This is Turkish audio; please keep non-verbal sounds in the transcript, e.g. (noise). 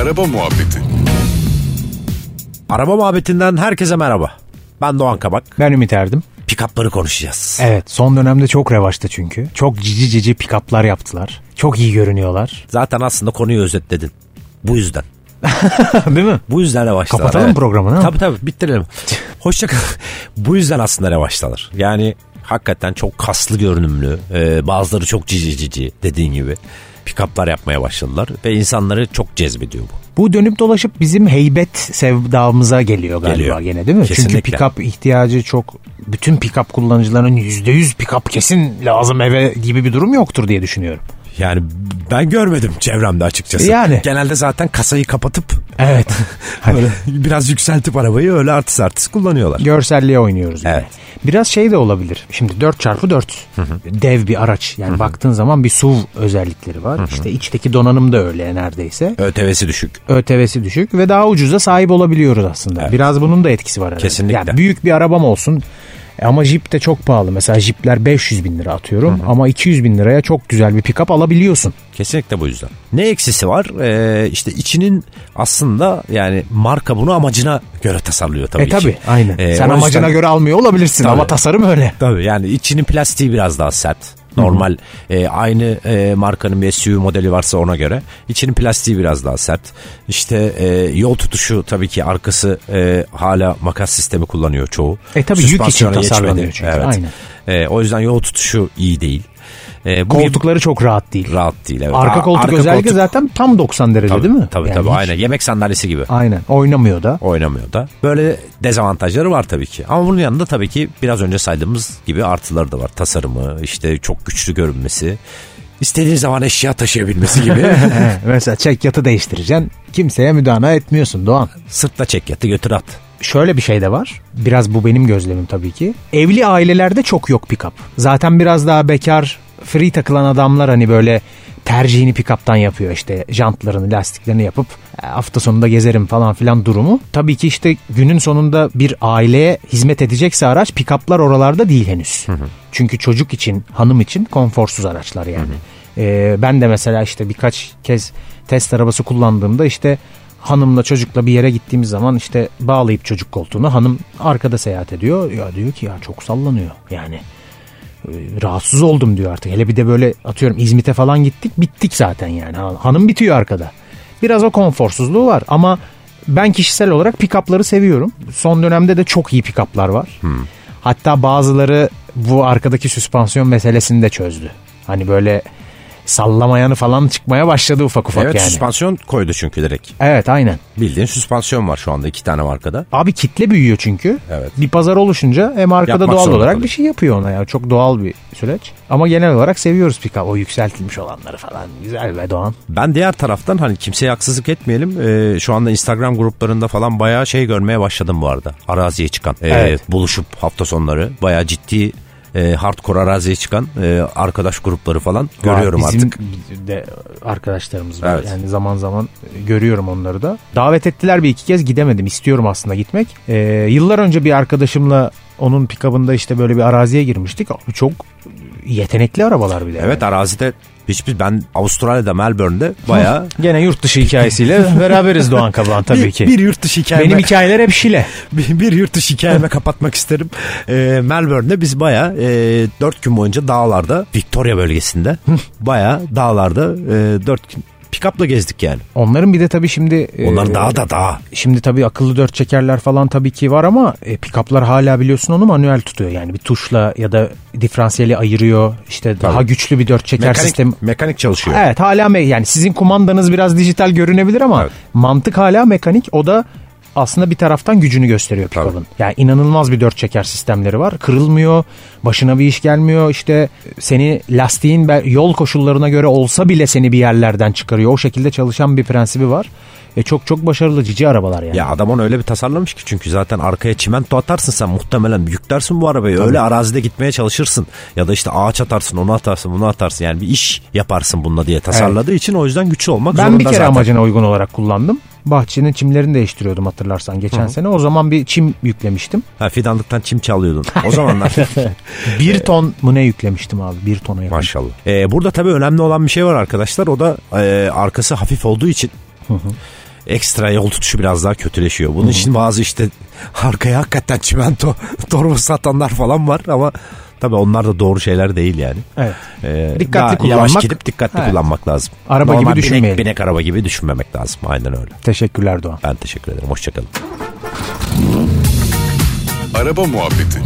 Araba Muhabbeti Araba muhabbetinden herkese merhaba. Ben Doğan Kabak. Ben Ümit Erdim. Pikapları konuşacağız. Evet son dönemde çok revaçta çünkü. Çok cici cici pikaplar yaptılar. Çok iyi görünüyorlar. Zaten aslında konuyu özetledin. Bu yüzden. (laughs) Değil mi? Bu yüzden revaçtalar. Kapatalım evet. programı, ha? Tabii tabii bitirelim. (laughs) Hoşça kal. Bu yüzden aslında revaçtalar. Yani hakikaten çok kaslı görünümlü. e, bazıları çok cici cici dediğin gibi. Pikaplar yapmaya başladılar. Ve insanları çok cezbediyor bu. Bu dönüp dolaşıp bizim heybet sevdamıza geliyor galiba Geliyor. gene değil mi? Çünkü Kesinlikle. pikap ihtiyacı çok bütün pikap kullanıcılarının %100 pikap kesin lazım eve gibi bir durum yoktur diye düşünüyorum. Yani ben görmedim çevremde açıkçası. Yani. Genelde zaten kasayı kapatıp Evet. (laughs) Böyle biraz yükseltip arabayı öyle artist artist kullanıyorlar. görselliğe oynuyoruz. Evet. Biraz şey de olabilir. Şimdi 4x4 dev bir araç. Yani baktığın zaman bir SUV özellikleri var. İşte içteki donanım da öyle neredeyse. ÖTV'si düşük. ÖTV'si düşük ve daha ucuza sahip olabiliyoruz aslında. Biraz bunun da etkisi var herhalde. Kesinlikle. Yani büyük bir arabam olsun e ama Jeep de çok pahalı. Mesela Jeep'ler 500 bin lira atıyorum ama 200 bin liraya çok güzel bir pick-up alabiliyorsun. Kesinlikle bu yüzden. Ne eksisi var? Ee, işte içinin aslında yani marka bunu amacına göre tasarlıyor tabii e ki. tabi aynen. Ee, Sen amacına yüzden- göre almıyor olabilirsin Tabii. ama tasarım öyle. Tabii yani içinin plastiği biraz daha sert. Normal e, aynı e, markanın bir SUV modeli varsa ona göre. İçinin plastiği biraz daha sert. İşte e, yol tutuşu tabii ki arkası e, hala makas sistemi kullanıyor çoğu. E tabii yük için tasarlanıyor çünkü, Evet. aynen. E, o yüzden yol tutuşu iyi değil. E, bu gibi Koltukları çok rahat değil. rahat değil. Evet. Arka koltuk özellikle koltuk- zaten tam 90 derece Tabii, değil mi? Tabii Yani tabii hiç- aynen. Yemek sandalyesi gibi. Aynen oynamıyor da. oynamıyor da. Böyle dezavantajları var tabii ki. Ama bunun yanında tabii ki biraz önce saydığımız gibi artıları da var. Tasarımı, işte çok güçlü görünmesi, istediğin zaman eşya taşıyabilmesi gibi. (laughs) Mesela çek yatı değiştireceksin. Kimseye müdahale etmiyorsun Doğan. Sırtla çek yatı götür at. Şöyle bir şey de var. Biraz bu benim gözlemim tabii ki. Evli ailelerde çok yok pick-up. Zaten biraz daha bekar, free takılan adamlar hani böyle tercihini pick-up'tan yapıyor işte jantlarını, lastiklerini yapıp "E, hafta sonunda gezerim falan filan durumu. Tabii ki işte günün sonunda bir aileye hizmet edecekse araç pick-up'lar oralarda değil henüz. Çünkü çocuk için, hanım için konforsuz araçlar yani. Ee, ben de mesela işte birkaç kez test arabası kullandığımda işte hanımla çocukla bir yere gittiğimiz zaman işte bağlayıp çocuk koltuğuna hanım arkada seyahat ediyor. Ya diyor ki ya çok sallanıyor yani. e, Rahatsız oldum diyor artık. Hele bir de böyle atıyorum İzmit'e falan gittik bittik zaten yani. Ha- Hanım bitiyor arkada. Biraz o konforsuzluğu var ama ben kişisel olarak pick-up'ları seviyorum. Son dönemde de çok iyi pick-up'lar var. Hatta bazıları bu arkadaki süspansiyon meselesini de çözdü. Hani böyle sallamayanı falan çıkmaya başladı ufak ufak evet yani. süspansiyon koydu çünkü direkt. Evet aynen. Bildiğin süspansiyon var şu anda iki tane markada. Abi kitle büyüyor çünkü. Evet. Bir pazar oluşunca hem arkada Yapmak doğal olarak kalıyor. bir şey yapıyor ona ya. Çok doğal bir süreç. Ama genel olarak seviyoruz pick O yükseltilmiş olanları falan. Güzel be Doğan. Ben diğer taraftan hani kimseye haksızlık etmeyelim. Ee, şu anda Instagram gruplarında falan bayağı şey görmeye başladım bu arada. Araziye çıkan. Ee, Evet. Buluşup hafta sonları bayağı ciddi e, hardcore araziye çıkan e, arkadaş grupları falan görüyorum Var, bizim artık. de arkadaşlarımız var. Evet. Yani zaman zaman görüyorum onları da. Davet ettiler bir iki kez gidemedim. İstiyorum aslında gitmek. Ee, yıllar önce bir arkadaşımla onun pikabında işte böyle bir araziye girmiştik. Çok yetenekli arabalar bir de. Evet arazide hiçbir ben Avustralya'da Melbourne'de bayağı (laughs) Gene yurt dışı hikayesiyle beraberiz Doğan Kabağan tabii bir, ki. bir yurt dışı hikayeme, Benim hikayeler hep şile. (laughs) bir, bir yurt dışı hikayeme kapatmak isterim. Ee, Melbourne'de biz bayağı e, 4 gün boyunca dağlarda Victoria bölgesinde bayağı dağlarda e, 4 gün pick-up'la gezdik yani. Onların bir de tabii şimdi... Onların e, daha da daha. Şimdi tabii akıllı dört çekerler falan tabii ki var ama e, pick-up'lar hala biliyorsun onu manuel tutuyor. Yani bir tuşla ya da diferansiyeli ayırıyor. İşte daha güçlü bir dört çeker Mekanik, sistemi. mekanik çalışıyor. Evet hala me- yani sizin kumandanız biraz dijital görünebilir ama Evet. mantık hala mekanik. O da aslında bir taraftan gücünü gösteriyor pick-up'ın. Yani inanılmaz bir dört çeker sistemleri var. Kırılmıyor, başına bir iş gelmiyor. İşte seni lastiğin yol koşullarına göre olsa bile seni bir yerlerden çıkarıyor. O şekilde çalışan bir prensibi var. E çok çok başarılı cici arabalar yani. Ya adam onu öyle bir tasarlamış ki çünkü zaten arkaya çimento atarsın sen muhtemelen yüklersin bu arabayı. Öyle arazide gitmeye çalışırsın. Ya da işte ağaç atarsın onu atarsın bunu atarsın. Yani bir iş yaparsın bununla diye tasarladığı için o yüzden güçlü olmak Ben zorunda bir kere zaten. amacına uygun olarak kullandım. Bahçenin çimlerini değiştiriyordum hatırlarsan geçen sene. O zaman bir çim yüklemiştim. Ha, fidanlıktan çim çalıyordun. O (laughs) zamanlar. Bir ton mu ne yüklemiştim abi? Bir tona yakın. Maşallah. Ee, burada tabii önemli olan bir şey var arkadaşlar. O da e, arkası hafif olduğu için ekstra yol tutuşu biraz daha kötüleşiyor. Bunun için bazı işte arkaya hakikaten çimento (laughs) torba satanlar falan var ama tabii onlar da doğru şeyler değil yani. Evet. Ee, Dikkatli daha Yavaş kullanmak- gidip dikkatli Evet. kullanmak lazım. Araba gibi Normal düşünmeyelim. Binek, binek araba gibi düşünmemek lazım. Aynen öyle. Teşekkürler Doğan. Ben teşekkür ederim. Hoşçakalın. Araba Muhabbeti